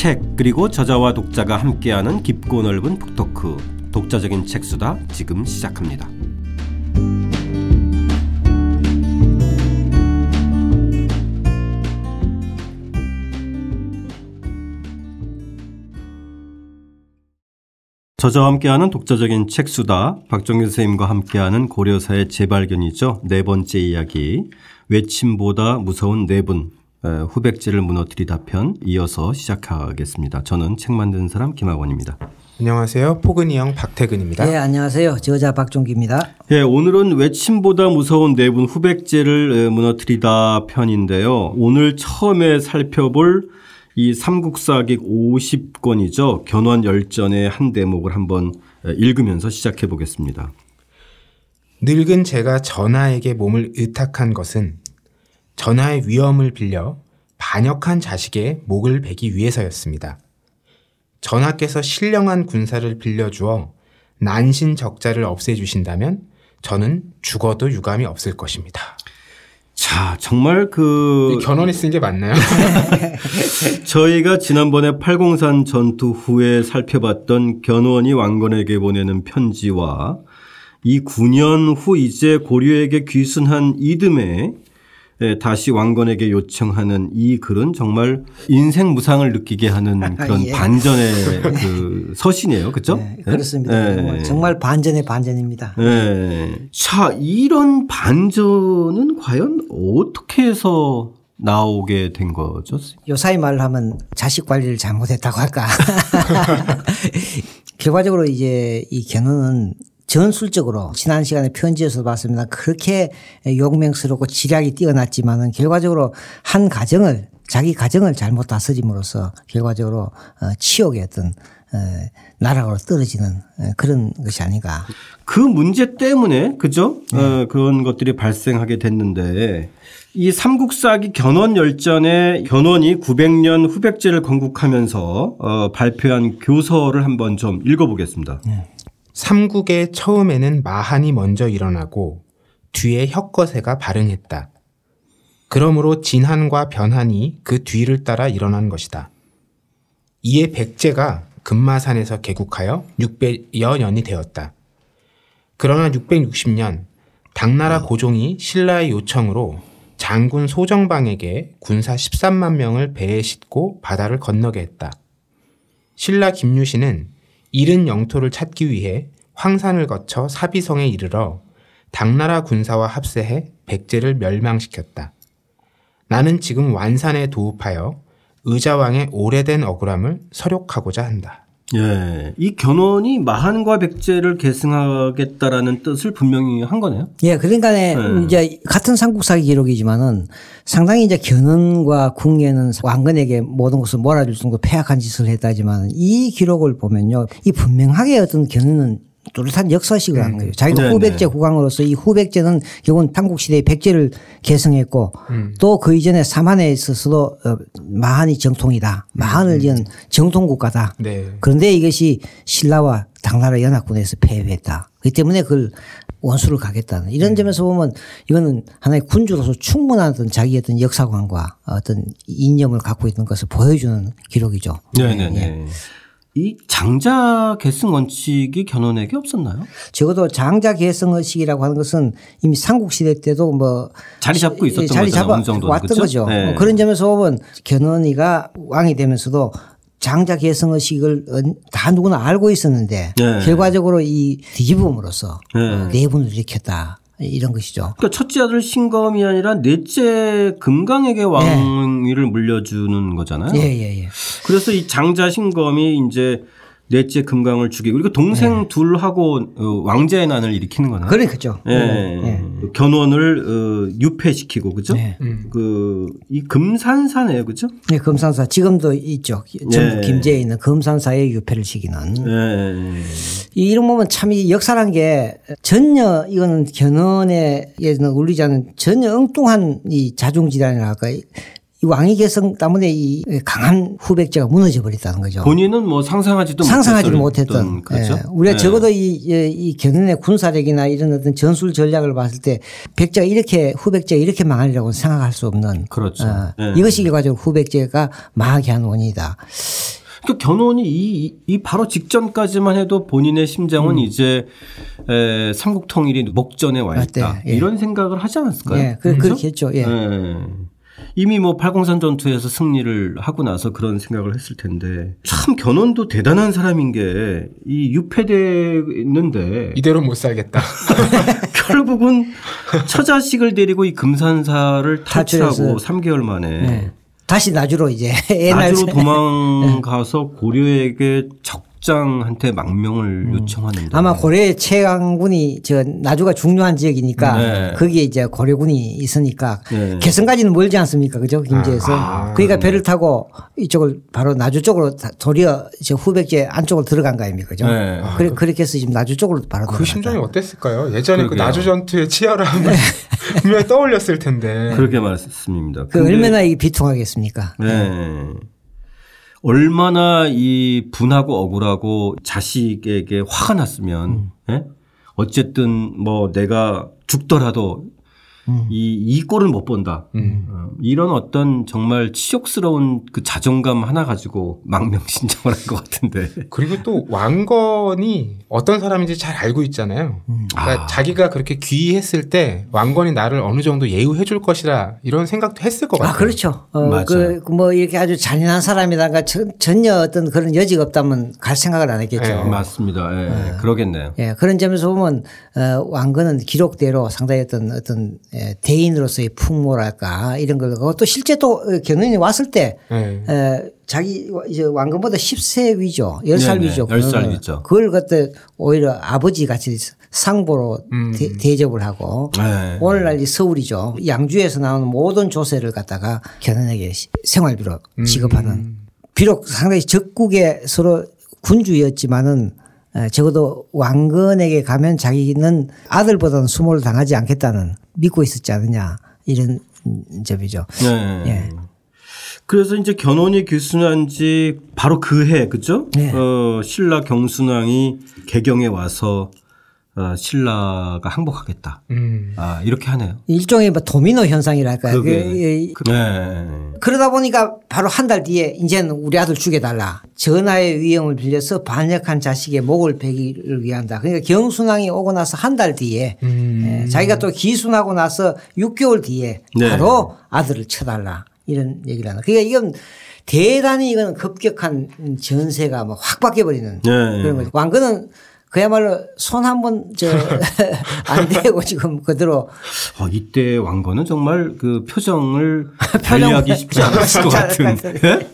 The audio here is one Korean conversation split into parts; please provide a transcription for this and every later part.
책 그리고 저자와 독자가 함께하는 깊고 넓은 북토크 독자적인 책수다 지금 시작합니다. 저자와 함께하는 독자적인 책수다 박정규 선생님과 함께하는 고려사의 재발견이죠. 네 번째 이야기 외침보다 무서운 네분 후백제를 무너뜨리다 편 이어서 시작하겠습니다. 저는 책 만든 사람 김학원입니다. 안녕하세요. 포근이 형 박태근입니다. 네, 안녕하세요. 저자 박종기입니다. 예, 오늘은 외침보다 무서운 네 분 후백제를 무너뜨리다 편인데요. 오늘 처음에 살펴볼 이 삼국사기 50권이죠. 견훤 열전의 한 대목을 한번 읽으면서 시작해 보겠습니다. 늙은 제가 전하에게 몸을 의탁한 것은 전하의 위엄을 빌려 반역한 자식의 목을 베기 위해서였습니다. 전하께서 신령한 군사를 빌려주어 난신 적자를 없애주신다면 저는 죽어도 유감이 없을 것입니다. 자, 정말 그. 견훤이 쓴게 맞나요? 저희가 지난번에 팔공산 전투 후에 살펴봤던 견훤이 왕건에게 보내는 편지와 이 9년 후 이제 고려에게 귀순한 이듬해 예, 다시 왕건에게 요청하는 이 글은 정말 인생 무상을 느끼게 하는 그런 예. 반전의 그 서신이에요. 그렇죠? 네, 그렇습니다. 네. 정말 반전의 반전입니다. 네. 자, 이런 반전은 과연 어떻게 해서 나오게 된 거죠? 요사이 말로 하면 자식 관리를 잘못했다고 할까. 결과적으로 이제 이 견우는 전술적으로 지난 시간에 편지에서 봤습니다. 그렇게 용맹스럽고 지략이 뛰어났지만은 결과적으로 한 가정을 자기 가정을 잘못 다스림으로써 결과적으로 어, 치욕의 어떤 어, 나락으로 떨어지는 어, 그런 것이 아닌가. 그 문제 때문에 그죠? 네. 어, 그런 것들이 발생하게 됐는데 이 삼국사기 견훤 열전에 견훤이 900년 후백제를 건국하면서 어, 발표한 교서를 한번 좀 읽어보겠습니다. 네. 삼국의 처음에는 마한이 먼저 일어나고 뒤에 혁거세가 발응했다. 그러므로 진한과 변한이 그 뒤를 따라 일어난 것이다. 이에 백제가 금마산에서 개국하여 600여 년이 되었다. 그러나 660년 당나라 고종이 신라의 요청으로 장군 소정방에게 군사 13만 명을 배에 싣고 바다를 건너게 했다. 신라 김유신은 잃은 영토를 찾기 위해 황산을 거쳐 사비성에 이르러 당나라 군사와 합세해 백제를 멸망시켰다. 나는 지금 완산에 도읍하여 의자왕의 오래된 억울함을 서력하고자 한다. 예. 이 견훤이 마한과 백제를 계승하겠다라는 뜻을 분명히 한 거네요. 예. 그러니까 네. 이제 같은 삼국사기 기록이지만은 상당히 이제 견훤과 궁예는 왕건에게 모든 것을 몰아줄 정도 폐악한 짓을 했다지만 이 기록을 보면요. 이 분명하게 어떤 견훤은 뚜렷한 역사식을 한 음. 거예요. 자기가 네 후백제 국왕으로서 이 후백제는 결국은 삼국시대의 백제를 개성했고 음. 또그 이전에 삼한에 있어서도 어, 마한이 정통이다. 마한을 연 음. 정통국가다. 네. 그런데 이것이 신라와 당나라 연합군에서 패배했다. 그렇기 때문에 그걸 원수를 가겠다는 이런 네. 점에서 보면 이거는 하나의 군주로서 충분한 어떤 자기 어떤 역사관과 어떤 이념을 갖고 있는 것을 보여주는 기록이죠. 네네네. 네. 네. 이 장자 계승 원칙이 견훤에게 없었나요? 적어도 장자 계승 원칙이라고 하는 것은 이미 삼국 시대 때도 뭐 자리 잡고 있었던 자리 잡아 왔던 그렇죠? 거죠. 네. 뭐 그런 점에서 보면 견훤이가 왕이 되면서도 장자 계승 의식을 다 누구나 알고 있었는데 네. 결과적으로 이 뒤집음으로써 네. 내분을 일으켰다. 이런 것이죠. 그러니까 첫째 아들 신검이 아니라 넷째 금강에게 왕위를 네. 물려주는 거잖아요. 예, 예, 예. 그래서 이 장자 신검이 이제 넷째 금강을 죽이고 그리고 동생 네. 둘하고 어, 왕자의 난을 일으키는 거나요? 그래 그죠. 예. 네. 네. 견훤을 어, 유폐시키고 그죠? 네. 음. 그이 금산사네요, 그죠? 네, 금산사 지금도 있죠. 전북 네. 김제에 있는 금산사에 유폐를 시키는. 네. 이런 보면 참 이 역사란 게 전혀 이거는 견훤에 울리지 않은 전혀 엉뚱한 이 자중지단이랄까 이 왕위 개성 때문에 이 강한 후백제가 무너져 버렸다는 거죠. 본인은 뭐 상상하지도 상상하지도 못했던. 그렇죠. 예. 우리가 예. 적어도 이, 이, 이 견훤의 군사력이나 이런 어떤 전술 전략을 봤을 때 백제가 이렇게 후백제가 이렇게 망하리라고 생각할 수 없는. 그렇죠. 어, 예. 이것이 결과적으로 후백제가 망하게 한 원인이다. 그 견훤이 이, 이 바로 직전까지만 해도 본인의 심정은 이제 에, 삼국 통일이 목전에 와 있다 맞대, 예. 이런 생각을 하지 않았을까요? 예, 그, 그렇죠? 그렇게 했죠. 예. 예. 이미 뭐 팔공산 전투에서 승리를 하고 나서 그런 생각을 했을 텐데 참 견훤도 대단한 사람인 게 이 유폐됐는데 이대로 못 살겠다. 결국은 처자식을 데리고 이 금산사를 탈출하고 탈출해서 3개월 만에 예. 다시 나주로 이제 나주로 세- 도망가서 고려에게 적 장한테 망명을 요청하는데 음. 아마 고려의 최강군이 저 나주가 중요한 지역이니까 네. 거기에 이제 고려군이 있으니까 네. 개성까지는 멀지 않습니까? 그죠? 김제에서. 아, 그러니까 배를 타고 이쪽을 바로 나주 쪽으로 다- 도리어 저 후백제 안쪽으로 들어간 거 아닙니까? 그죠? 네. 그래, 그렇게 해서 지금 나주 쪽으로 바로 그. 심정이 어땠을까요? 예전에 그. 나주 전투의 치열함을 분명히 떠올렸을 텐데. 그렇게 말씀입니다. 그 얼마나 이 비통하겠습니까? 네. 얼마나 이 분하고 억울하고 자식에게 화가 났으면 예? 어쨌든 뭐 내가 죽더라도 이, 이 꼴을 못 본다. 어, 이런 어떤 정말 치욕스러운 그 자존감 하나 가지고 망명 신청을 한 것 같은데. 그리고 또 왕건이 어떤 사람인지 잘 알고 있잖아요. 그러니까 아. 자기가 그렇게 귀했을 때 왕건이 나를 어느 정도 예우해 줄 것이라 이런 생각도 했을 것 같아요. 아, 그렇죠. 어, 맞아요. 그, 그뭐 이렇게 아주 잔인한 사람이다가 전- 전혀 어떤 그런 여지가 없다면 갈 생각을 안 했겠죠. 네, 맞습니다. 예, 그러겠네요. 예, 그런 점에서 보면 어, 왕건은 기록대로 상당히 어떤 어떤 예, 대인으로서의 풍모랄까 이런 걸 하고 또 실제 또 어, 견훤이 왔을 때 네. 에, 자기 이제 왕건보다 10세 위죠, 10살 네네, 위죠. 10살 그거는. 위죠. 그걸 그때 오히려 아버지 같이 상보로 음. 대, 접을 하고 네. 오늘날 이 서울이죠. 양주에서 나오는 모든 조세를 갖다가 견훤에게 시- 생활비로 음. 지급하는 비록 상당히 적국에 서로 군주였지만은 에, 적어도 왕건에게 가면 자기는 아들보다는 수모를 당하지 않겠다는 믿고 있었지 않느냐 이런 음, 점이죠. 네. 예. 그래서 이제 견훤이 교순한 지 바로 그 해, 그죠? 네. 어, 신라 경순왕이 개경에 와서 어, 신라가 항복하겠다. 음. 아, 이렇게 하네요. 일종의 뭐 도미노 현상이랄까요. 그러게. 그, 이- 네. 그러다 보니까 바로 한 달 뒤에 이제는 우리 아들 죽여달라. 전하의 위형을 빌려서 반역한 자식의 목을 베기를 위한다. 그러니까 경순왕이 오고 나서 한 달 뒤에 음. 예, 자기가 또 기순하고 나서 6개월 뒤에 네. 바로 아들을 쳐달라. 이런 얘기를 하는. 그러니까 이건 대단히 이건 급격한 전세가 뭐 확 바뀌어버리는 네. 그런 거죠. 왕건은 그야말로 손 한 번 저 안 대고 지금 그대로 어, 이때 왕건은 정말 그 표정을 관리하기 쉽지 않았을 것 같은. 예?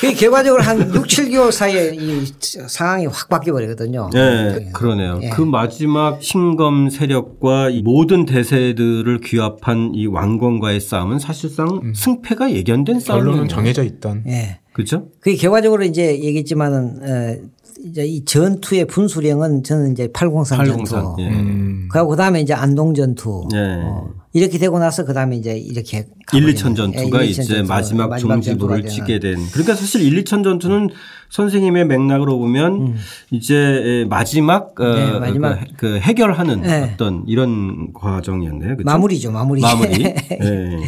그 결과적으로 한 6, 7개월 사이에 이 상황이 확 바뀌어 버리거든요. 네, 그러네요. 예. 그 마지막 신검 세력과 이 모든 대세들을 규합한 이 왕건과의 싸움은 사실상 승패가 예견된 싸움이에요. 결론은 정해져 있던. 예. 그렇죠? 그게 결과적으로 이제 얘기했지만은 어, 이제 이 전투의 분수령은 저는 이제 803 803. 전투. 예. 음. 그리고 그다음에 이제 안동 전투. 예. 어, 이렇게 되고 나서 그다음에 이제 이렇게 1, 가버리는. 2천 전투가 예, 1, 2천 이제 전투가 마지막 종지부를 치게 된. 그러니까 사실 1, 2천 전투는 선생님의 맥락으로 보면 이제 마지막, 어, 음. 네, 마지막. 그, 그 해결하는 네. 어떤 이런 과정이었네요. 그렇죠? 마무리죠, 마무리. 마무리. 예.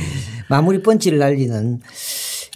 마무리 펀치를 날리는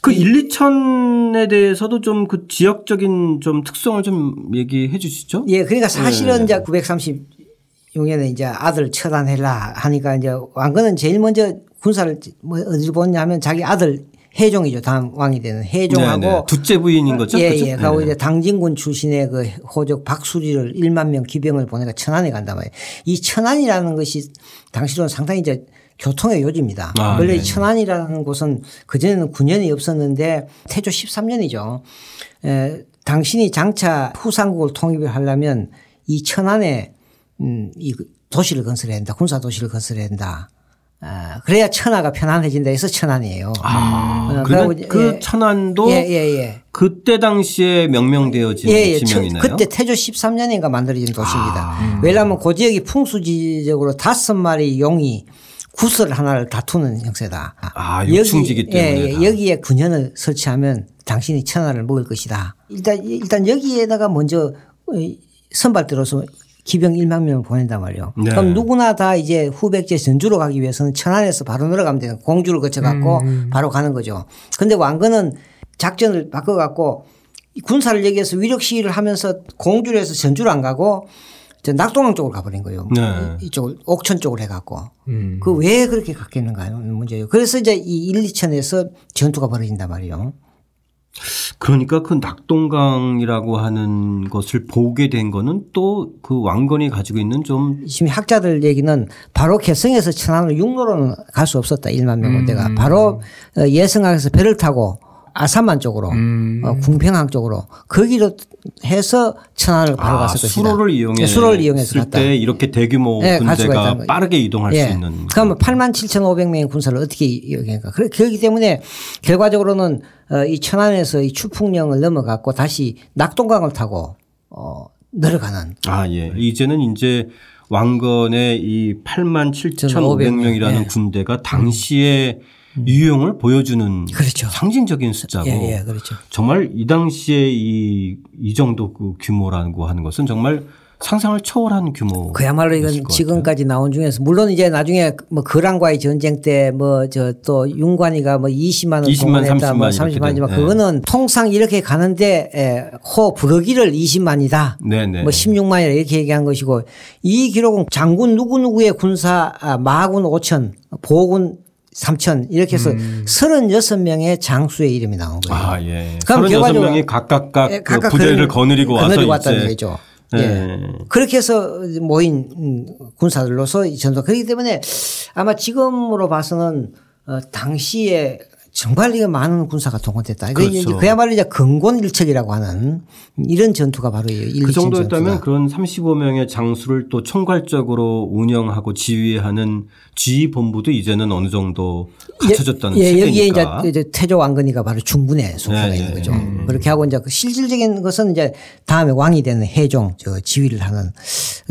그 1, 2천에 대해서도 좀 그 지역적인 좀 특성을 좀 얘기해 주시죠. 예, 그러니까 네. 사실은 이제 930용에는 이제 아들 처단해라 하니까 이제 왕건은 제일 먼저 군사를 뭐 어디를 보냐 하면 자기 아들 해종이죠. 다음 왕이 되는 해종하고 네, 네. 둘째 부인인 거죠. 예, 그죠? 예. 가고 네. 이제 당진군 출신의 그 호적 박수리를 1만 명 기병을 보내가 천안에 간단 말이에요. 이 천안이라는 것이 당시로는 상당히 이제 교통의 요지입니다. 아, 원래 네. 이 천안이라는 곳은 그전에는 9년이 없었는데 태조 13년이죠. 에, 당신이 장차 후삼국을 통일을 하려면 이 천안에 음, 이 도시를 건설해야 한다. 군사 도시를 건설해야 한다. 아, 그래야 천하가 편안해진다 해서 천안이에요. 아, 어, 그러면 그 예. 천안도 예, 예, 예. 그때 당시에 명명되어진 예, 예. 지명이나요? 그때 태조 13년인가 만들어진 도시입니다. 아. 왜냐하면 그 지역이 풍수지적으로 다섯 마리 용이 구슬 하나를 다투는 형세다. 아, 육충지기 여기- 때문에 예, 예. 다. 여기에 군현을 설치하면 당신이 천하를 먹을 것이다. 일단 일단 여기에다가 먼저 어, 선발 들어서 기병 1만 명을 보낸단 말이에요. 네. 그럼 누구나 다 이제 후백제 전주로 가기 위해서는 천안에서 바로 내려가면 되는 공주를 거쳐갖고 바로 가는 거죠. 근데 왕건은 작전을 바꿔갖고 군사를 여기에서 위력 시위를 하면서 공주를 해서 전주로 안 가고 저 낙동강 쪽으로 가버린 거예요. 네. 이쪽을 옥천 쪽으로 해갖고 음. 그왜 그렇게 갔겠는가 하는 문제예요. 그래서 이제 이 1, 2천에서 전투가 벌어진단 말이에요. 그러니까 그 낙동강이라고 하는 것을 보게 된 거는 또 그 왕건이 가지고 있는 좀 지금 학자들 얘기는 바로 개성에서 천안으로 육로로는 갈 수 없었다. 1만 명 군대가 바로 어, 예성항에서 배를 타고 아산만 쪽으로 어, 궁평항 쪽으로 거기로 해서 천안을 바로 아, 갔을 것이다. 수로를 이용해 네, 수로를 이용해서 갔다. 때 이렇게 대규모 네, 군대가. 빠르게 이동할 예. 수 있는 그러면 8만 7,500명의 군사를 어떻게 이용할까? 그렇기 때문에 결과적으로는 어, 이 천안에서 이 추풍령을 넘어갔고 다시 낙동강을 타고 어, 내려가는 아, 예. 이제는 이제 왕건의 이 8만 7,500명이라는 예. 군대가 당시의 유용을 보여주는 그렇죠. 상징적인 숫자고 예, 예, 그렇죠. 정말 이 당시에 이, 이 정도 그 규모라고 하는 것은 정말 상상을 초월한 규모. 그야말로 이건 지금까지 나온 중에서 물론 이제 나중에 뭐 거란과의 전쟁 때 뭐 저 또 윤관이가 뭐 20만 원 20만, 동원했다 뭐 30만 이렇게 30만이지만 된, 그거는 통상 이렇게 가는데 에, 호 부르기를 20만이다. 네네. 뭐 16만이라 이렇게 얘기한 것이고 이 기록은 장군 누구누구의 군사 아, 마군 5천 보군 3천 이렇게 해서 36명의 장수의 이름이 나온 거예요. 아, 예. 그럼 36명이 각각 각 예, 그 부대를 그런- 거느리고 와서 거느리고 이제 왔다는 거죠. 예. 예. 그렇게 해서 모인 음, 군사들로서 이 전도 그렇기 때문에 아마 지금으로 봐서는 어, 당시에 정말 이게 많은 군사가 동원됐다. 그렇죠. 이제 그야말로 이제 근곤일척이라고 하는 이런 전투가 바로 이그 1, 2천 정도였다면 전투다. 그런 35명의 장수를 또 총괄적으로 운영하고 지휘하는 지휘본부도 이제는 어느 정도 갖춰졌다는 예, 여기에 이제, 태조 왕건이가 바로 중군에 속해가 네, 있는 네. 거죠. 그렇게 하고 이제 그 실질적인 것은 이제 다음에 왕이 되는 해종 저 지휘를 하는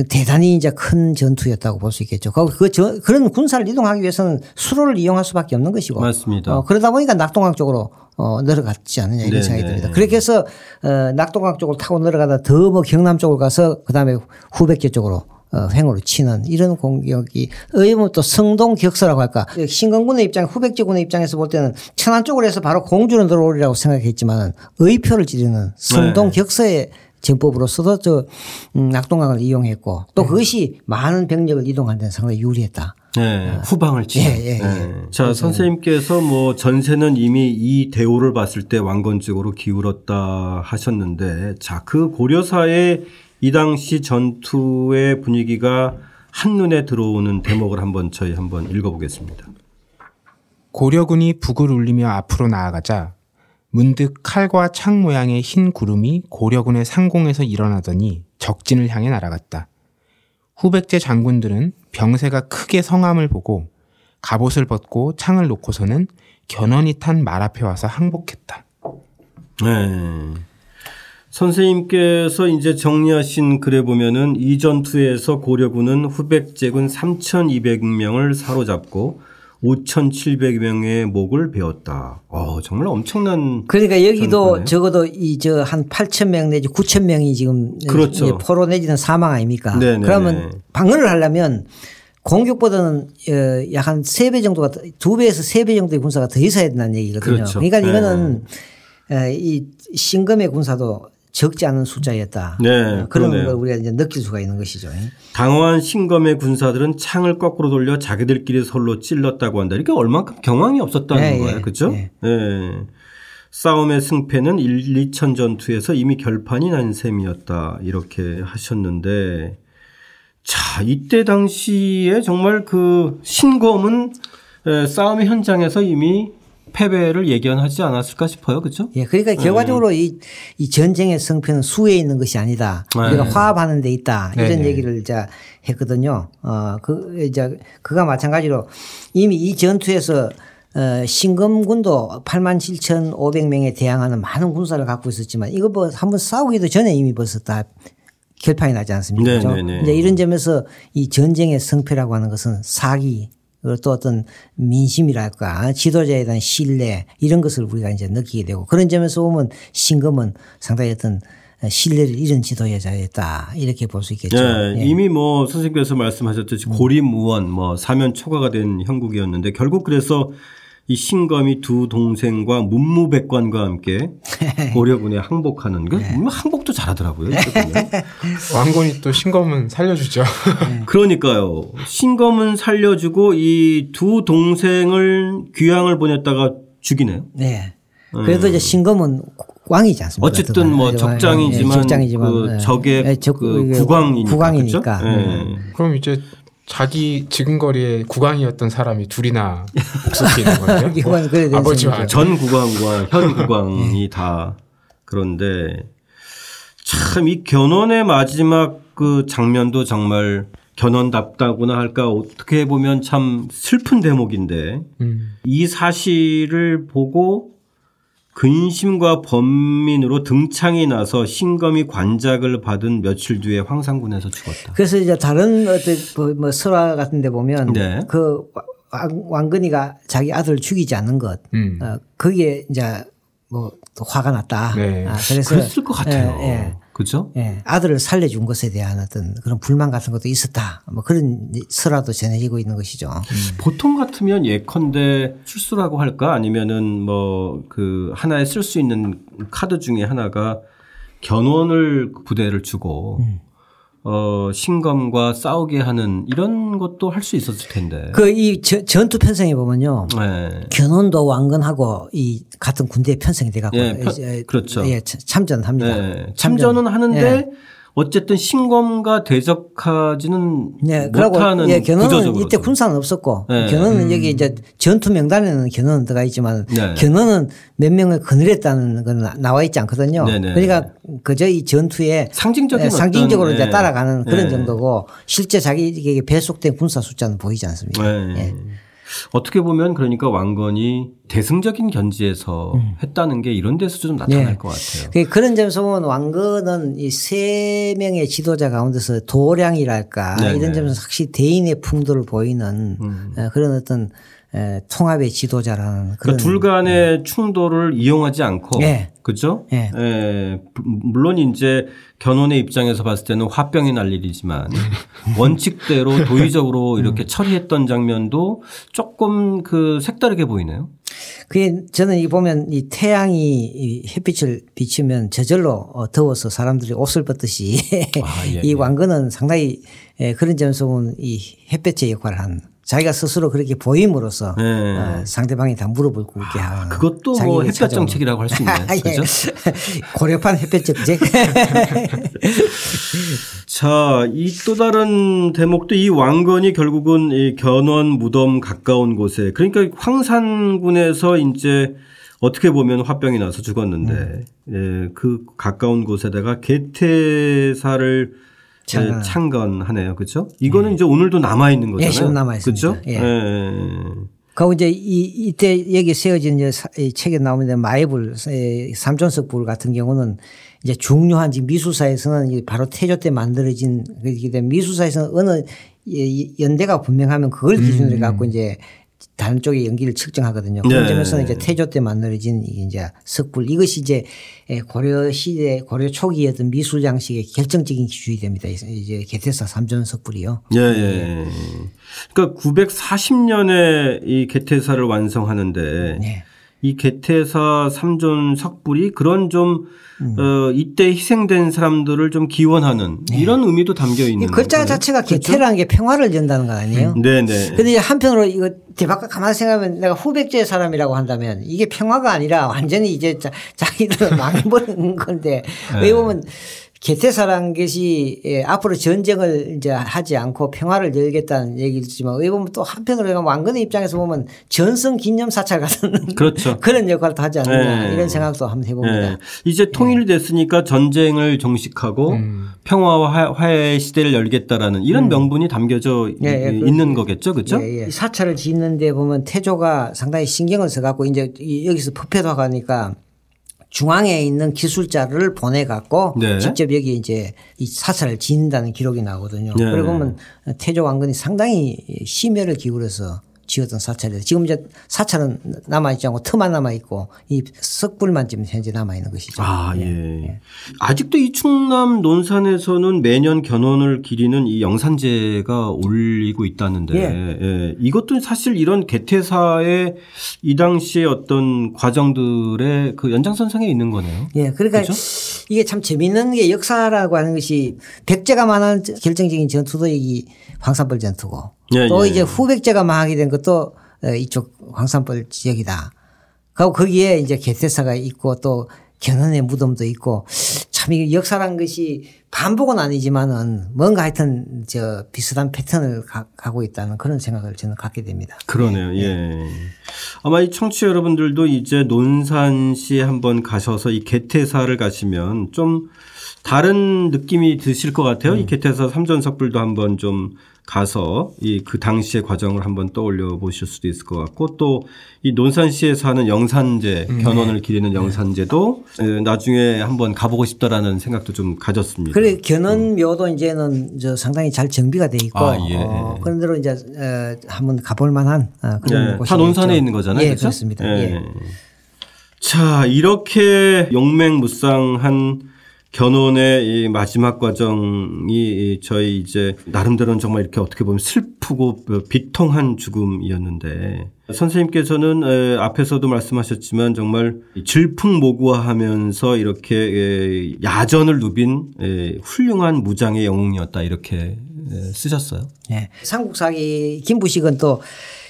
대단히 이제 큰 전투였다고 볼 수 있겠죠. 그, 그 저, 그런 군사를 이동하기 위해서는 수로를 이용할 수밖에 없는 것이고. 맞습니다. 어, 그러다 보니까 낙동강 쪽으로 어, 내려갔지 않느냐 이런 네, 생각이 네. 듭니다. 그렇게 해서 어, 낙동강 쪽으로 타고 내려가다 더 뭐 경남 쪽으로 가서 그 다음에 후백제 쪽으로 어, 횡으로 치는 이런 공격이 의무 또 성동 격서라고 할까 신건군의 입장 후백제군의 입장에서 볼 때는 천안 쪽으로 해서 바로 공주로 들어오리라고 생각했지만 의표를 지르는 성동격서의 전법으로서도 저 음, 낙동강을 이용했고 또 그것이 많은 병력을 이동하는 데 상당히 유리했다. 네, 후방을 치는. 예, 예, 예. 네. 자, 선생님께서 뭐 전세는 이미 이 대우를 봤을 때 왕건 쪽으로 기울었다 하셨는데 자, 그 고려사의 이 당시 전투의 분위기가 한눈에 들어오는 대목을 한번 저희 한번 읽어보겠습니다. 고려군이 북을 울리며 앞으로 나아가자 문득 칼과 창 모양의 흰 구름이 고려군의 상공에서 일어나더니 적진을 향해 날아갔다. 후백제 장군들은 병세가 크게 성함을 보고 갑옷을 벗고 창을 놓고서는 견훤이 탄말 앞에 와서 항복했다. 네. 선생님께서 이제 정리하신 글에 보면은 이 전투에서 고려군은 후백제군 3,200명을 사로잡고 5,700명의 목을 베었다. 어, 정말 엄청난 그러니까 여기도 전투네. 적어도 이 저 한 8천 명 내지 9천 명이 지금 그렇죠. 포로 내지는 사망 아닙니까? 네네네. 그러면 방어를 하려면 공격보다는 어, 약한세배 정도가 더- 두 배에서 세배 정도의 군사가 더 있어야 된다는 얘기거든요. 그렇죠. 러니까 네. 이거는 어, 이 신금의 군사도 적지 않은 숫자였다. 네, 어, 그런 그러네요. 걸 우리가 이제 느낄 수가 있는 것이죠. 당황한 신검의 군사들은 창을 거꾸로 돌려 자기들끼리 서로 찔렀다고 한다. 이게 얼만큼 경황이 없었다는 예, 거예요. 예, 그렇죠? 예. 예. 싸움의 승패는 1, 2천 전투에서 이미 결판이 난 셈이었다. 이렇게 하셨는데 자, 이때 당시에 정말 그 신검은 에, 싸움의 현장에서 이미 패배를 예견하지 않았을까 싶어요. 그렇죠? 예, 그러니까 결과적으로 이, 이 전쟁의 성패는 수에 있는 것이 아니다. 네. 우리가 화합하는 데 있다. 이런 네네. 얘기를 이제 했거든요. 어, 그, 이제 그가 마찬가지로 이미 이 전투에서 어, 신검군도 8만 7,500명에 대항하는 많은 군사를 갖고 있었지만 이거 뭐 한번 싸우기도 전에 이미 벌써 다 결판이 나지 않습니까? 네? 네, 네. 이제 이런 점에서 이 전쟁의 성패라고 하는 것은 사기 그리고 또 어떤 민심이랄까 지도자에 대한 신뢰 이런 것을 우리가 이제 느끼게 되고 그런 점에서 보면 신금은 상당히 어떤 신뢰를 잃은 지도자였다 이렇게 볼 수 있겠죠. 네, 예. 이미 뭐 선생님께서 말씀하셨듯이 고립무원 뭐 사면 초과가 된 형국이었는데 결국 그래서 이 신검이 두 동생과 문무백관과 함께 고려군에 항복하는 그 네. 항복도 잘하더라고요. 왕건이 또 신검은 살려주죠. 그러니까요. 신검은 살려주고 이 두 동생을 귀양을 보냈다가 죽이네요. 네. 그래도 이제 신검은 왕이지 않습니까? 어쨌든 뭐 예, 적장이지만, 적장이지만 그 예. 적의 예, 적- 그 이게 국왕이니까. 국왕이니까. 그렇죠? 음. 예. 그럼 이제 자기 지근거리에 국왕이었던 사람이 둘이나 없어지는 거예요? 아버지와. 전 국왕과 현 네. 국왕이 다 그런데 참 이 견훤의 마지막 그 장면도 정말 견훤답다고나 할까 어떻게 보면 참 슬픈 대목인데 음. 이 사실을 보고 근심과 번민으로 등창이 나서 신검이 관작을 받은 며칠 뒤에 황산군에서 죽었다. 그래서 이제 다른 어떤 뭐, 뭐 설화 같은 데 보면 네. 그 왕- 왕건이가 자기 아들을 죽이지 않는 것 음. 어, 거기에 이제 뭐또 화가 났다. 네. 아, 그래서 그랬을 것 같아요. 예, 예. 그죠? 예, 아들을 살려준 것에 대한 어떤 그런 불만 같은 것도 있었다. 뭐 그런 설화도 전해지고 있는 것이죠. 보통 같으면 예컨대 출소라고 할까 아니면은 뭐 그 하나에 쓸 수 있는 카드 중에 하나가 견훤을 부대를 주고 음. 어 신검과 싸우게 하는 이런 것도 할 수 있었을 텐데. 그 이 전투 편성에 보면요. 네. 견훤도 왕건하고 이 같은 군대에 편성이 돼 갖고 예, 편- 이제 그렇죠. 예, 참- 참전합니다. 네. 참전은 하는데 예. 어쨌든 신검과 대적하지는 네, 못하는 예, 견훤은 구조적으로 이때 군사는 없었고 네. 견훤은 여기 이제 전투 명단에는 견훤은 들어가 있지만 네. 견훤은 몇 명을 거느렸다는 건 나- 나와 있지 않거든요. 네, 네. 그러니까 그저 이 전투에 상징적인 예, 상징적으로 어떤, 이제 예. 따라가는 그런 예. 정도고 실제 자기에게 배속된 군사 숫자는 보이지 않습니다. 네. 예. 어떻게 보면 그러니까 왕건이 대승적인 견지에서 했다는 게 이런 데서 좀 나타날 네. 것 같아요. 그- 그런 점에서 보면 왕건은 이 세 명의 지도자 가운데서 도량이랄까 네네. 이런 점에서 확실히 대인의 풍도를 보이는 어, 그런 어떤 에, 통합의 지도자라는 그런 그러니까 둘 간의 충돌을 이용하지 않고 예. 그죠? 예. 예. 물론 이제 견훤의 입장에서 봤을 때는 화병이 날 일이지만 원칙대로 도의적으로 이렇게 처리했던 장면도 조금 그 색다르게 보이네요. 그게 저는 이 보면 이 태양이 이 햇빛을 비치면 저절로 어, 더워서 사람들이 옷을 벗듯이 아, 예, 이 예. 왕건은 상당히 에, 그런 점에서 보면 이 햇볕의 역할을 한 자기가 스스로 그렇게 보임으로써 네. 어, 상대방이 다 무릎을 꿇게 하는 그것도 뭐 햇볕 찾아오는. 정책이라고 할 수 있네요. 예. 그죠? 고려판 햇볕 정책. 자, 이 또 다른 대목도 이 왕건이 결국은 이 견원 무덤 가까운 곳에 그러니까 황산군에서 이제 어떻게 보면 화병이 나서 죽었는데 예, 그 가까운 곳에다가 개태사를. 예, 창건하네요. 그렇죠? 이거는 이제 오늘도 남아 있는 거잖아요. 예, 지금 남아 있습니다. 그렇죠? 예. 예. 그리고 이제 이, 이때 여기 세워진 이제 사- 이 책에 나오는데 마이불, 에, 삼존석 불 같은 경우는 이제 중요한 지금 미술사에서는 이 바로 태조 때 만들어진 그렇기 때문에 미술사에서는 어느 예, 연대가 분명하면 그걸 기준으로 갖고 이제 다른 쪽의 연기를 측정하거든요. 그런 네. 점에서는 이제 태조 때 만들어진 이제 석불 이것이 이제 에, 고려 시대 고려 초기의 어떤 미술 양식의 결정적인 기준이 됩니다. 이제 개태사 삼존석불이요. 예, 예. 그러니까 940년에 이 개태사를 완성하는데 네. 이 개태사 삼존 석불이 그런 좀 음. 어, 이때 희생된 사람들을 좀 기원하는 이런 의미도 담겨 네. 이 있는 글자 거예요. 자체가 개태라는 게 평화를 연다는 거 아니에요? 네, 네. 근데 이제 한편으로 이거 대박과 가만히 생각하면 내가 후백제의 사람이라고 한다면 이게 평화가 아니라 완전히 이제 자, 자기들을 망해버리는 건데 네. 왜 보면 개태사라는 것이 예, 앞으로 전쟁을 이제 하지 않고 평화를 열겠다는 얘기지만 어떻게 보면 또 한편으로 보면 왕건의 입장에서 보면 전성 기념 사찰 같은 그렇죠. 그런 역할도 하지 않느냐 네. 이런 생각도 한번 해봅니다. 예. 이제 통일됐으니까 전쟁을 정식하고 음. 평화와 화- 화해의 시대를 열겠다라는 이런 명분이 담겨져 이- 예, 예, 그- 있는 거겠죠, 그렇죠? 예, 예. 사찰을 짓는데 보면 태조가 상당히 신경을 써갖고 이제 이- 여기서 부패도 가니까 중앙에 있는 기술자를 보내 갖고 네. 직접 여기 이제 이 사찰을 짓는다는 기록이 나거든요. 네. 그리고 보면 태조 왕건이 상당히 심혈을 기울여서 지었던 사찰이에요. 지금 이제 사찰은 남아있지 않고 터만 남아있고 이 석불만 지금 현재 남아있는 것이죠. 아, 예. 아직도 이 충남 논산에서는 매년 견원을 기리는 이 영산제가 올리고 있다는데 예. 예. 이것도 사실 이런 개태사의 이 당시의 어떤 과정들의 그 연장선상에 있는 거네요. 예, 그러니까 그죠? 이게 참 재밌는 게 역사라고 하는 것이 백제가 만한 결정적인 전투도 이 황산벌 전투고 예, 또 예. 이제 후백제가 망하게 된 것도 어, 이쪽 황산벌 지역이다. 그리고 거기에 이제 개태사가 있고 또 견훤의 무덤도 있고 참 이 역사란 것이 반복은 아니지만은 뭔가 하여튼 저 비슷한 패턴을 가, 가고 있다는 그런 생각을 저는 갖게 됩니다. 그러네요. 예. 아마 이 청취자 여러분들도 이제 논산시에 한번 가셔서 이 개태사를 가시면 좀 다른 느낌이 드실 것 같아요. 이 개태사 삼전석불도 한번 좀 가서 이 그 당시의 과정을 한번 떠올려 보실 수도 있을 것 같고 또 이 논산시에서 하는 영산제 견원을 기리는 영산제도 에, 나중에 한번 가보고 싶다라는 생각도 좀 가졌습니다. 그래 견훤묘도 이제는 저 상당히 잘 정비가 돼 있고 아, 예. 어, 그런 대로 이제 어, 한번 가볼 만한 어, 그런 예, 곳이 다 논산에 있죠. 있는 거잖아요. 예, 그렇죠? 그렇습니다. 예. 자, 이렇게 용맹무쌍한 견혼의 이 마지막 과정이 이 저희 이제 나름대로는 정말 이렇게 어떻게 보면 슬프고 비통한 죽음이었는데 선생님께서는 에, 앞에서도 말씀하셨지만 정말 질풍모구하하면서 이렇게 에, 야전을 누빈 에, 훌륭한 무장의 영웅이었다 이렇게 에, 쓰셨어요. 예. 삼국사기 김부식은 또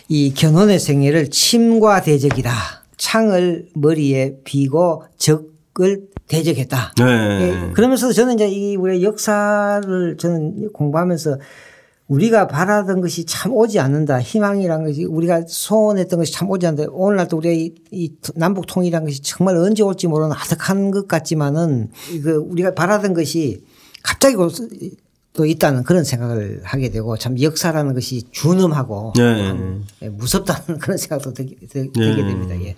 이 견훤의 생애를 침과 대적이다. 창을 머리에 비고 적을 대적했다. 네. 예, 그러면서 저는 이제 이 우리 역사를 저는 공부하면서 우리가 바라던 것이 참 오지 않는다. 희망이란 것이 우리가 소원했던 것이 참 오지 않는다. 오늘날 또 우리가 이, 이 남북 통일이란 것이 정말 언제 올지 모르는 아득한 것 같지만은 그 우리가 바라던 것이 갑자기 또 있다는 그런 생각을 하게 되고 참 역사라는 것이 준엄하고 네. 예, 무섭다는 그런 생각도 들게, 들- 됩니다. 예.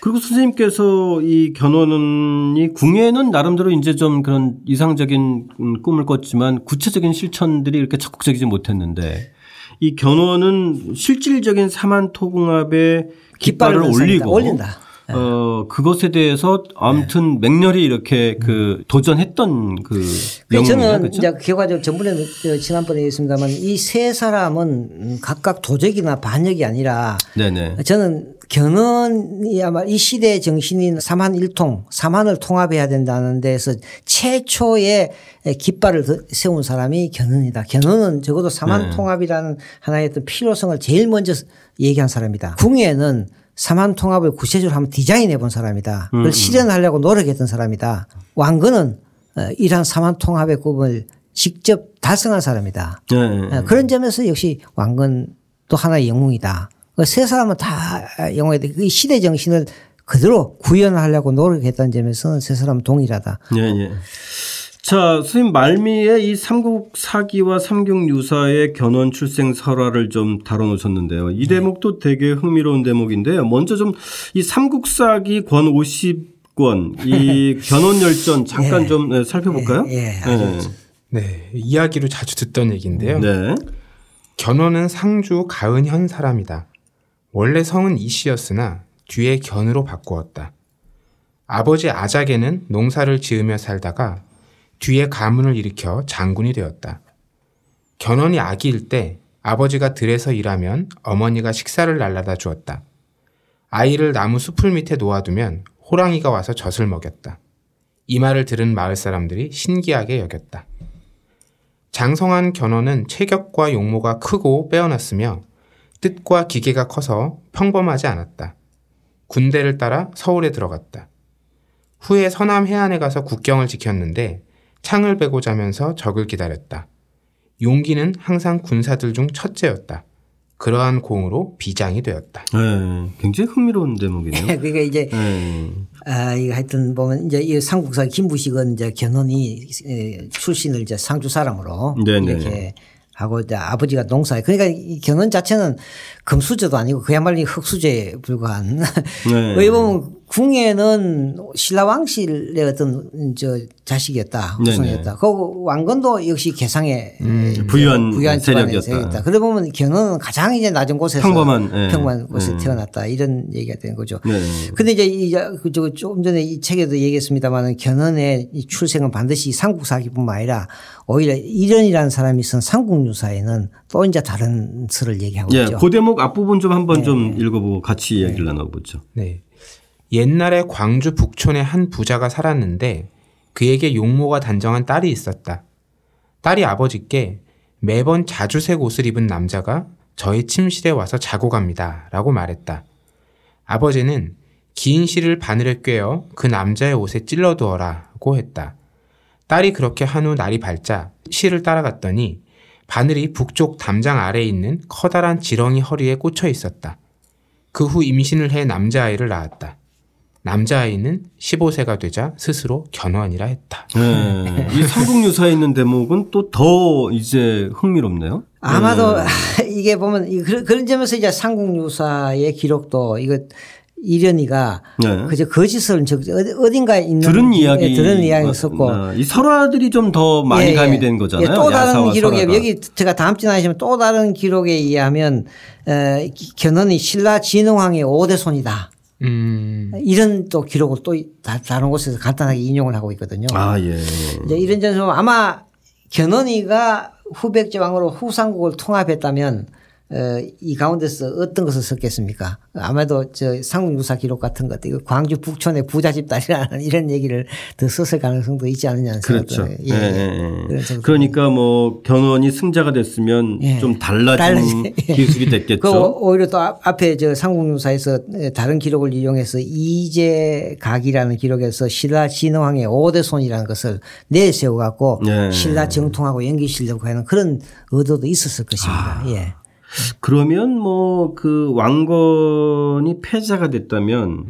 그리고 선생님께서 이 견훤이 궁예는 나름대로 이제 좀 그런 이상적인 음, 꿈을 꿨지만 구체적인 실천들이 이렇게 적극적이지 못했는데 이 견훤은 실질적인 사만토궁합의 깃발을 깃발을 올리고 올린다. 어 그것에 대해서 아무튼 맹렬히 이렇게 그 도전했던 그 그. 저는 그렇죠? 이제 결과적으로 전번에 저 지난번에 했습니다만 이 세 사람은 각각 도적이나 반역이 아니라 네네. 저는 견훤이 아마 이 시대의 정신인 삼한 일통, 삼한을 통합해야 된다는 데서 최초의 깃발을 더- 세운 사람이 견훤이다. 견훤은 적어도 삼한 네. 통합이라는 하나의 어떤 필요성을 제일 먼저 얘기한 사람이다. 궁예는 삼한 통합을 구체적으로 한번 디자인해 본 사람이다. 음, 그걸 실현하려고 노력했던 사람이다. 왕건은 어, 이러한 삼한 통합의 꿈을 직접 달성한 사람이다. 네. 어, 그런 점에서 역시 왕건 또 하나의 영웅이다. 그세 사람은 다 영웅이다. 그 시대 정신을 그대로 구현하려고 노력했다는 점에서는 세 사람은 동일하다. 예, 예. 자, 선생님 말미에 이 삼국 사기와 삼국 유사의 견훤 출생 설화를 좀 다뤄놓으셨는데요. 이 대목도 되게 흥미로운 대목인데요. 먼저 좀 이 삼국 사기 권 50권 이 견훤 열전 잠깐 좀 네, 살펴볼까요? 예, 아주 네, 이야기로 자주 듣던 얘기인데요. 네. 견훤은 상주 가은현 사람이다. 원래 성은 이씨였으나 뒤에 견으로 바꾸었다. 아버지 아작에는 농사를 지으며 살다가 뒤에 가문을 일으켜 장군이 되었다. 견훤이 아기일 때 아버지가 들에서 일하면 어머니가 식사를 날라다 주었다. 아이를 나무 숲을 밑에 놓아두면 호랑이가 와서 젖을 먹였다. 이 말을 들은 마을 사람들이 신기하게 여겼다. 장성한 견훤은 체격과 용모가 크고 빼어났으며 뜻과 기계가 커서 평범하지 않았다. 군대를 따라 서울에 들어갔다. 후에 서남 해안에 가서 국경을 지켰는데 창을 베고자 하면서 적을 기다렸다. 용기는 항상 군사들 중 첫째였다. 그러한 공으로 비장이 되었다. 네, 굉장히 흥미로운 대목이네요. 그러니까 이제 네. 아, 이거 하여튼 보면 이제 이 삼국사 김부식은 이제 견훤이 에, 출신을 이제 상주 사람으로 네네. 이렇게 하고 이제 아버지가 농사. 그러니까 이 견훤 자체는 금수저도 아니고 그야말로 왕수제에 불과한. 네. 왜 보면 궁예는 신라 왕실의 어떤 저 자식이었다. 후손이었다. 그 왕건도 역시 개상의 부유한 부유한 집안에서 세력이었다. 그러다 보면 견훤은 가장 이제 낮은 곳에서 평범한, 예. 평범한 곳에 음. 태어났다 이런 얘기가 되는 거죠. 네. 근데 이제 이제 그저 조금 전에 이 책에도 얘기했습니다만은 이 출생은 반드시 삼국사기뿐만 아니라 오히려 이련이라는 사람이 쓴 삼국유사에는 또 이제 다른 설을 얘기하고 예, 있죠. 그 대목 앞부분 좀 한번 네. 좀 읽어보고 같이 이야기를 나눠보죠. 네. 옛날에 광주 북촌에 한 부자가 살았는데 그에게 용모가 단정한 딸이 있었다. 딸이 아버지께 매번 자주색 옷을 입은 남자가 저희 침실에 와서 자고 갑니다. 라고 말했다. 아버지는 긴 실을 바늘에 꿰어 그 남자의 옷에 찔러 두어라고 했다. 딸이 그렇게 한 후 날이 밝자 실을 따라갔더니 바늘이 북쪽 담장 아래에 있는 커다란 지렁이 허리에 꽂혀 있었다. 그 후 임신을 해 남자아이를 낳았다. 남자아이는 15세가 되자 스스로 견훤이라 했다. 네. 이 삼국유사에 있는 대목은 또 더 이제 흥미롭네요. 아마도 이게 보면 그런 점에서 이제 삼국유사의 기록도 이거 이련이가 네. 그저 거짓을 적 어디- 어딘가에 있는 들은 이야기, 예, 들은 이야기 있었고 아, 이 설화들이 좀 더 많이 예, 예. 가미된 거잖아요. 예, 또 다른 기록에 설화가. 여기 제가 다음 주에 하시면 또 다른 기록에 의하면 에, 견훤이 신라 진흥왕의 5대 손이다. 음, 이런 또 기록을 또 다- 다른 곳에서 간단하게 인용을 하고 있거든요. 아 예. 이제 이런 점에서 아마 견훤이가 후백제 왕으로 후삼국을 통합했다면 어, 이 가운데서 어떤 것을 썼겠습니까? 아마도 저 삼국유사 기록 같은 것, 이거 광주 북촌의 부잣집 딸이라는 이런 얘기를 더 썼을 가능성도 있지 않느냐는 그렇죠. 생각도 예, 예, 예. 그런 생각도 그러니까 뭐 견훤이 승자가 됐으면 예. 좀 달라진 달라진- 기술이 됐겠죠. 그 오- 오히려 또 앞- 앞에 저 삼국유사에서 다른 기록을 이용해서 이제각이라는 기록에서 신라 진흥왕의 5대 손이라는 것을 내세워 갖고 네. 신라 정통하고 연기시려고 하는 그런 의도도 있었을 것입니다. 아. 예. 그러면 뭐 그 왕건이 패자가 됐다면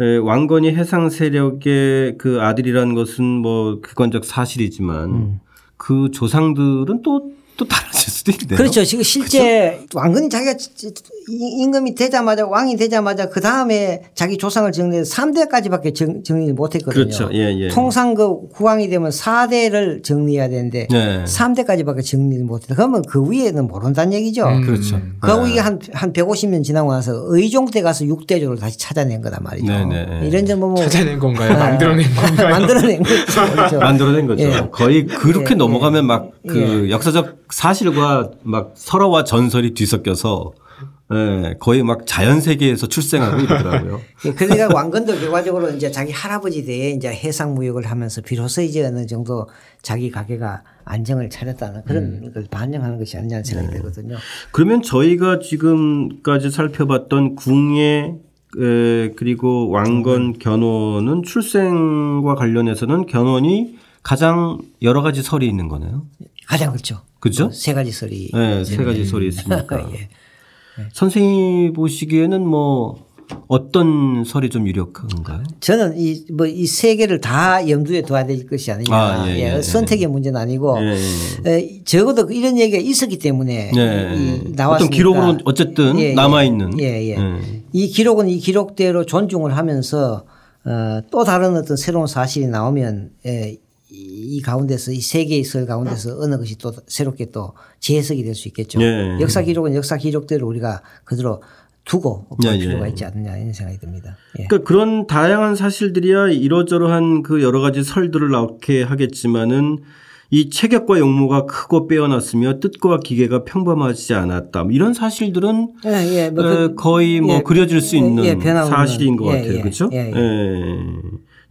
에, 왕건이 해상 세력의 그 아들이라는 것은 뭐 객관적 사실이지만 그 조상들은 또 또 달라질 수도 있네요. 그렇죠. 지금 실제 왕건이 자기가 지- 지- 이- 임금이 되자마자 왕이 되자마자 그 다음에 자기 조상을 정리해서 3대까지밖에 정, 정리 못 했거든요. 그렇죠. 예, 예. 통상 그 국왕이 되면 4대를 정리해야 되는데 네. 3대까지밖에 정리를 못 했다. 그러면 그 위에는 모른다는 얘기죠. 그렇죠. 그하고 이게 한, 한 150년 지나고 나서 의종 때 가서 6대조를 다시 찾아낸 거단 말이죠. 네 네. 이런 점 보면 찾아낸 건가요? 만들어낸 건가요? 만들어낸 거죠. 그렇죠. 만들어낸 거죠. 예. 거의 그렇게 예, 넘어가면 막 그 역사적 사실과 막 설화와 전설이 뒤섞여서 예, 거의 막 자연 세계에서 출생하고 이러더라고요. 예, 그러니까 왕건도 결과적으로 이제 자기 할아버지 대에 이제 해상 무역을 하면서 비로소 이제 어느 정도 자기 가게가 안정을 차렸다는 그런 걸 반영하는 것이 아니냐는 생각이 들거든요. 그러면 저희가 지금까지 살펴봤던 궁예 에, 그리고 왕건 견훤은 출생과 관련해서는 견훤이 가장 여러 가지 설이 있는 거네요. 가장 그렇죠. 그죠? 세 가지 설이. 네, 세 가지 설이 있으니까. 예. 선생님 보시기에는 뭐 어떤 설이 좀 유력한가요? 저는 이 뭐 이 세 개를 다 염두에 둬야 될 것이 아니냐. 아, 예, 예, 예. 선택의 문제는 아니고 예, 에, 적어도 이런 얘기가 있었기 때문에 네. 이 나왔으니까. 어떤 기록으로 어쨌든 예, 예. 남아 있는. 예, 예. 이 기록은 이 기록대로 존중을 하면서 어, 또 다른 어떤 새로운 사실이 나오면 예, 이 가운데서 이 세 개의 설 가운데서 어느 것이 또 새롭게 또 재해석이 될 수 있겠죠. 예. 역사 기록은 역사 기록대로 우리가 그대로 두고 볼 예, 예. 필요가 있지 않느냐 이런 생각이 듭니다. 예. 그러니까 그런 다양한 사실들이야 이러저러한 그 여러 가지 설들을 낳게 하겠지만은 이 체격과 용모가 크고 빼어났으며 뜻과 기계가 평범하지 않았다. 뭐 이런 사실들은 예, 예. 뭐 어, 그- 거의 뭐 예, 그려질 수 예, 있는 예. 사실인 것 예, 같아요. 예, 그렇죠? 예, 예. 예.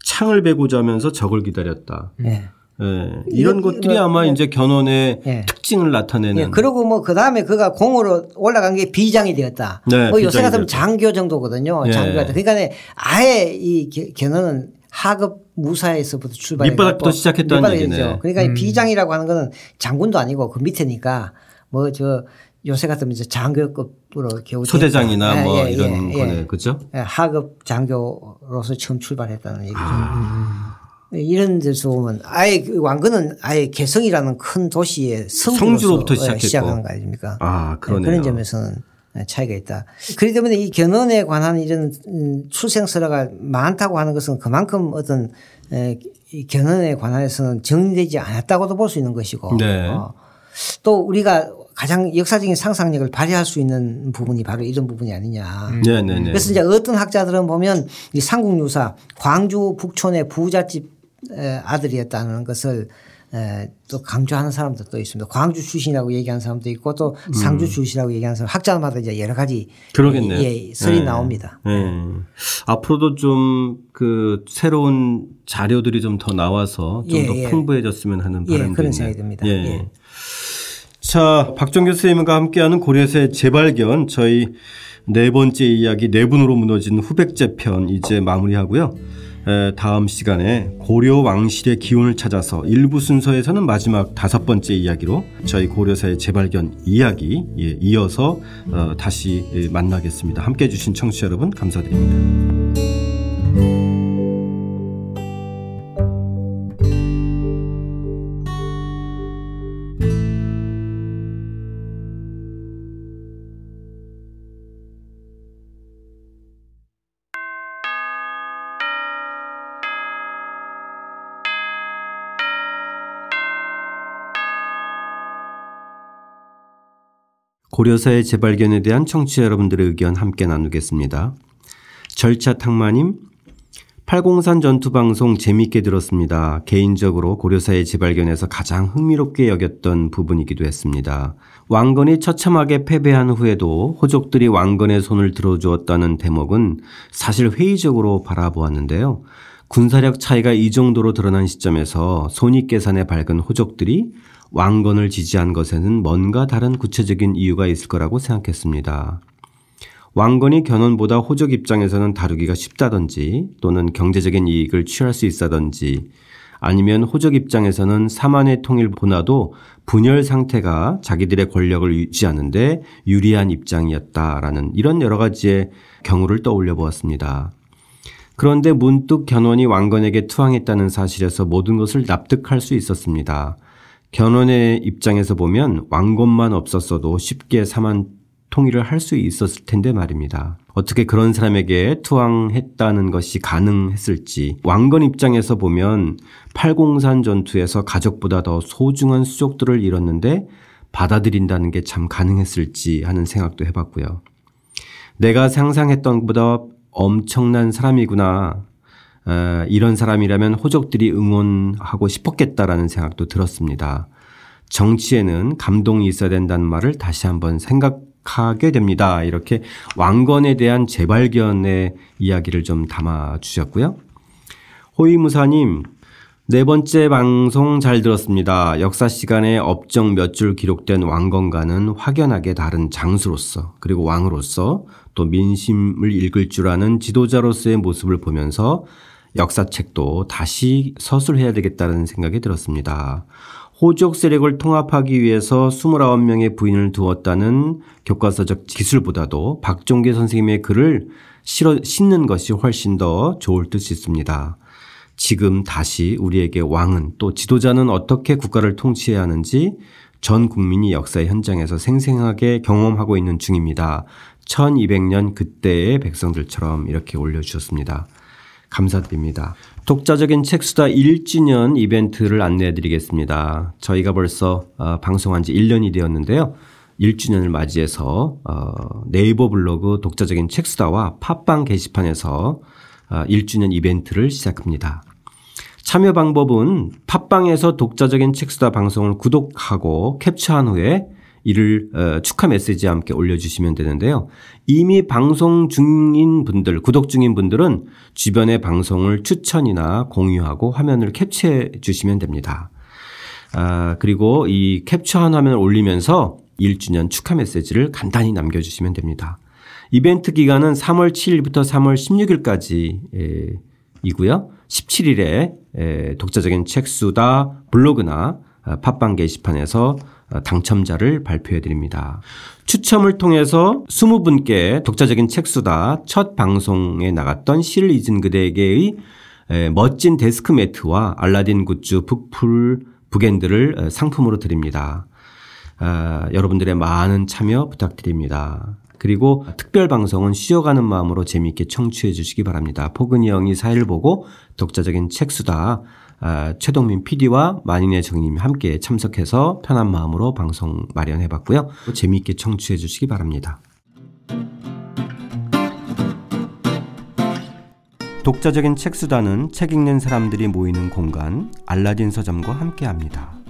창을 베고자 하면서 적을 기다렸다. 예. 예. 이런 것들이 아마 예. 이제 견훤의 예. 특징을 나타내는 예, 그리고 뭐 그 다음에 그가 공으로 올라간 게 비장이 되었다. 네, 뭐 요새 같으면. 장교 정도거든요. 예. 장교가. 그러니까 아예 이 겨- 견훤은 하급 무사에서부터 출발해 밑바닥부터 시작했다는 얘기네. 그러니까 음. 비장이라고 하는 거는 장군도 아니고 그 밑에니까 뭐저 요새 같으면 이제 장교급으로 겨우 소대장이나 뭐 예, 예, 이런 예, 거네 그죠? 예, 하급 장교로서 처음 출발했다는 얘기죠. 아. 이런 데서 보면 아예 그 왕건은 아예 개성이라는 큰 도시의 성주로부터 시작하는 거 아닙니까? 아, 그러네요. 그런 점에서는 차이가 있다. 그렇기 때문에 이 견훤에 관한 이런 음, 출생설화가 많다고 하는 것은 그만큼 어떤 견훤에 관해서는 정리되지 않았다고도 볼 수 있는 것이고 네. 어, 또 우리가 가장 역사적인 상상력을 발휘할 수 있는 부분이 바로 이런 부분이 아니냐. 네 네네. 네, 네. 그래서 이제 어떤 학자들은 보면 이 삼국유사 광주 북촌의 부잣집 아들이었다는 것을 또 강조하는 사람도 또 있습니다. 광주 출신이라고 얘기하는 사람도 있고 또 상주 음. 출신이라고 얘기하는 사람 학자마다 이제 여러 가지 그러겠네요. 예, 설이 네. 나옵니다. 네. 앞으로도 좀 그 새로운 자료들이 좀 더 나와서 좀더 예, 예. 풍부해졌으면 하는 예, 바람이 그런 생각이 듭니다. 예. 예. 자, 박정 교수님과 함께하는 고려세 재발견 저희 네 번째 이야기 내분으로 무너진 후백제 편 이제 마무리하고요. 다음 시간에 고려 왕실의 기운을 찾아서 일부 순서에서는 마지막 다섯 번째 이야기로 저희 고려사의 재발견 이야기 예, 이어서 어, 다시 예, 만나겠습니다. 함께 해 주신 청취자 여러분 감사드립니다. 고려사의 재발견에 대한 청취자 여러분들의 의견 함께 나누겠습니다. 절차 탕마님, 팔공산 전투방송 재미있게 들었습니다. 개인적으로 고려사의 재발견에서 가장 흥미롭게 여겼던 부분이기도 했습니다. 왕건이 처참하게 패배한 후에도 호족들이 왕건의 손을 들어주었다는 대목은 사실 회의적으로 바라보았는데요. 군사력 차이가 이 정도로 드러난 시점에서 손익 계산에 밝은 호족들이 왕건을 지지한 것에는 뭔가 다른 구체적인 이유가 있을 거라고 생각했습니다. 왕건이 견훤보다 호적 입장에서는 다루기가 쉽다든지 또는 경제적인 이익을 취할 수 있다든지 아니면 호적 입장에서는 사만의 통일보다도 분열 상태가 자기들의 권력을 유지하는데 유리한 입장이었다라는 이런 여러 가지의 경우를 떠올려 보았습니다. 그런데 문득 견훤이 왕건에게 투항했다는 사실에서 모든 것을 납득할 수 있었습니다. 견훤의 입장에서 보면 왕건만 없었어도 쉽게 사만 통일을 할 수 있었을 텐데 말입니다. 어떻게 그런 사람에게 투항했다는 것이 가능했을지 왕건 입장에서 보면 팔공산 전투에서 가족보다 더 소중한 수족들을 잃었는데 받아들인다는 게 참 가능했을지 하는 생각도 해봤고요. 내가 상상했던 것보다 엄청난 사람이구나 어, 이런 사람이라면 호족들이 응원하고 싶었겠다라는 생각도 들었습니다. 정치에는 감동이 있어야 된다는 말을 다시 한번 생각하게 됩니다. 이렇게 왕건에 대한 재발견의 이야기를 좀 담아 주셨고요. 호위무사님, 네 번째 방송 잘 들었습니다. 역사 시간에 업적 몇 줄 기록된 왕건과는 확연하게 다른 장수로서 그리고 왕으로서 또 민심을 읽을 줄 아는 지도자로서의 모습을 보면서 역사책도 다시 서술해야 되겠다는 생각이 들었습니다. 호족 세력을 통합하기 위해서 29명의 부인을 두었다는 교과서적 기술보다도 박종계 선생님의 글을 실어 싣는 것이 훨씬 더 좋을 듯 싶습니다. 지금 다시 우리에게 왕은 또 지도자는 어떻게 국가를 통치해야 하는지 전 국민이 역사의 현장에서 생생하게 경험하고 있는 중입니다. 1200년 그때의 백성들처럼 이렇게 올려주셨습니다. 감사드립니다. 독자적인 책수다 1주년 이벤트를 안내해 드리겠습니다. 저희가 벌써 어, 방송한 지 1년이 되었는데요. 1주년을 맞이해서 어, 네이버 블로그 독자적인 책수다와 팟빵 게시판에서 어, 1주년 이벤트를 시작합니다. 참여 방법은 팟빵에서 독자적인 책수다 방송을 구독하고 캡처한 후에 이를 어, 축하 메시지와 함께 올려주시면 되는데요. 이미 방송 중인 분들, 구독 중인 분들은 주변의 방송을 추천이나 공유하고 화면을 캡처해 주시면 됩니다. 아, 그리고 이 캡처한 화면을 올리면서 1주년 축하 메시지를 간단히 남겨주시면 됩니다. 이벤트 기간은 3월 7일부터 3월 16일까지 이고요. 17일에 독자적인 책수다 블로그나 어, 팟빵 게시판에서 어, 당첨자를 발표해 드립니다. 추첨을 통해서 20분께 독자적인 책수다 첫 방송에 나갔던 실 잊은 그대에게의 멋진 데스크 매트와 알라딘 굿즈 북풀 북엔드를 어, 상품으로 드립니다. 아, 여러분들의 많은 참여 부탁드립니다. 그리고 특별 방송은 쉬어가는 마음으로 재미있게 청취해 주시기 바랍니다. 포근이 형이 사회를 보고 독자적인 책수다 아, 최동민 PD와 만인의 정님이 함께 참석해서 편한 마음으로 방송 마련해 봤고요. 재미있게 청취해 주시기 바랍니다. 독자적인 책수다는 책 읽는 사람들이 모이는 공간 알라딘 서점과 함께 합니다.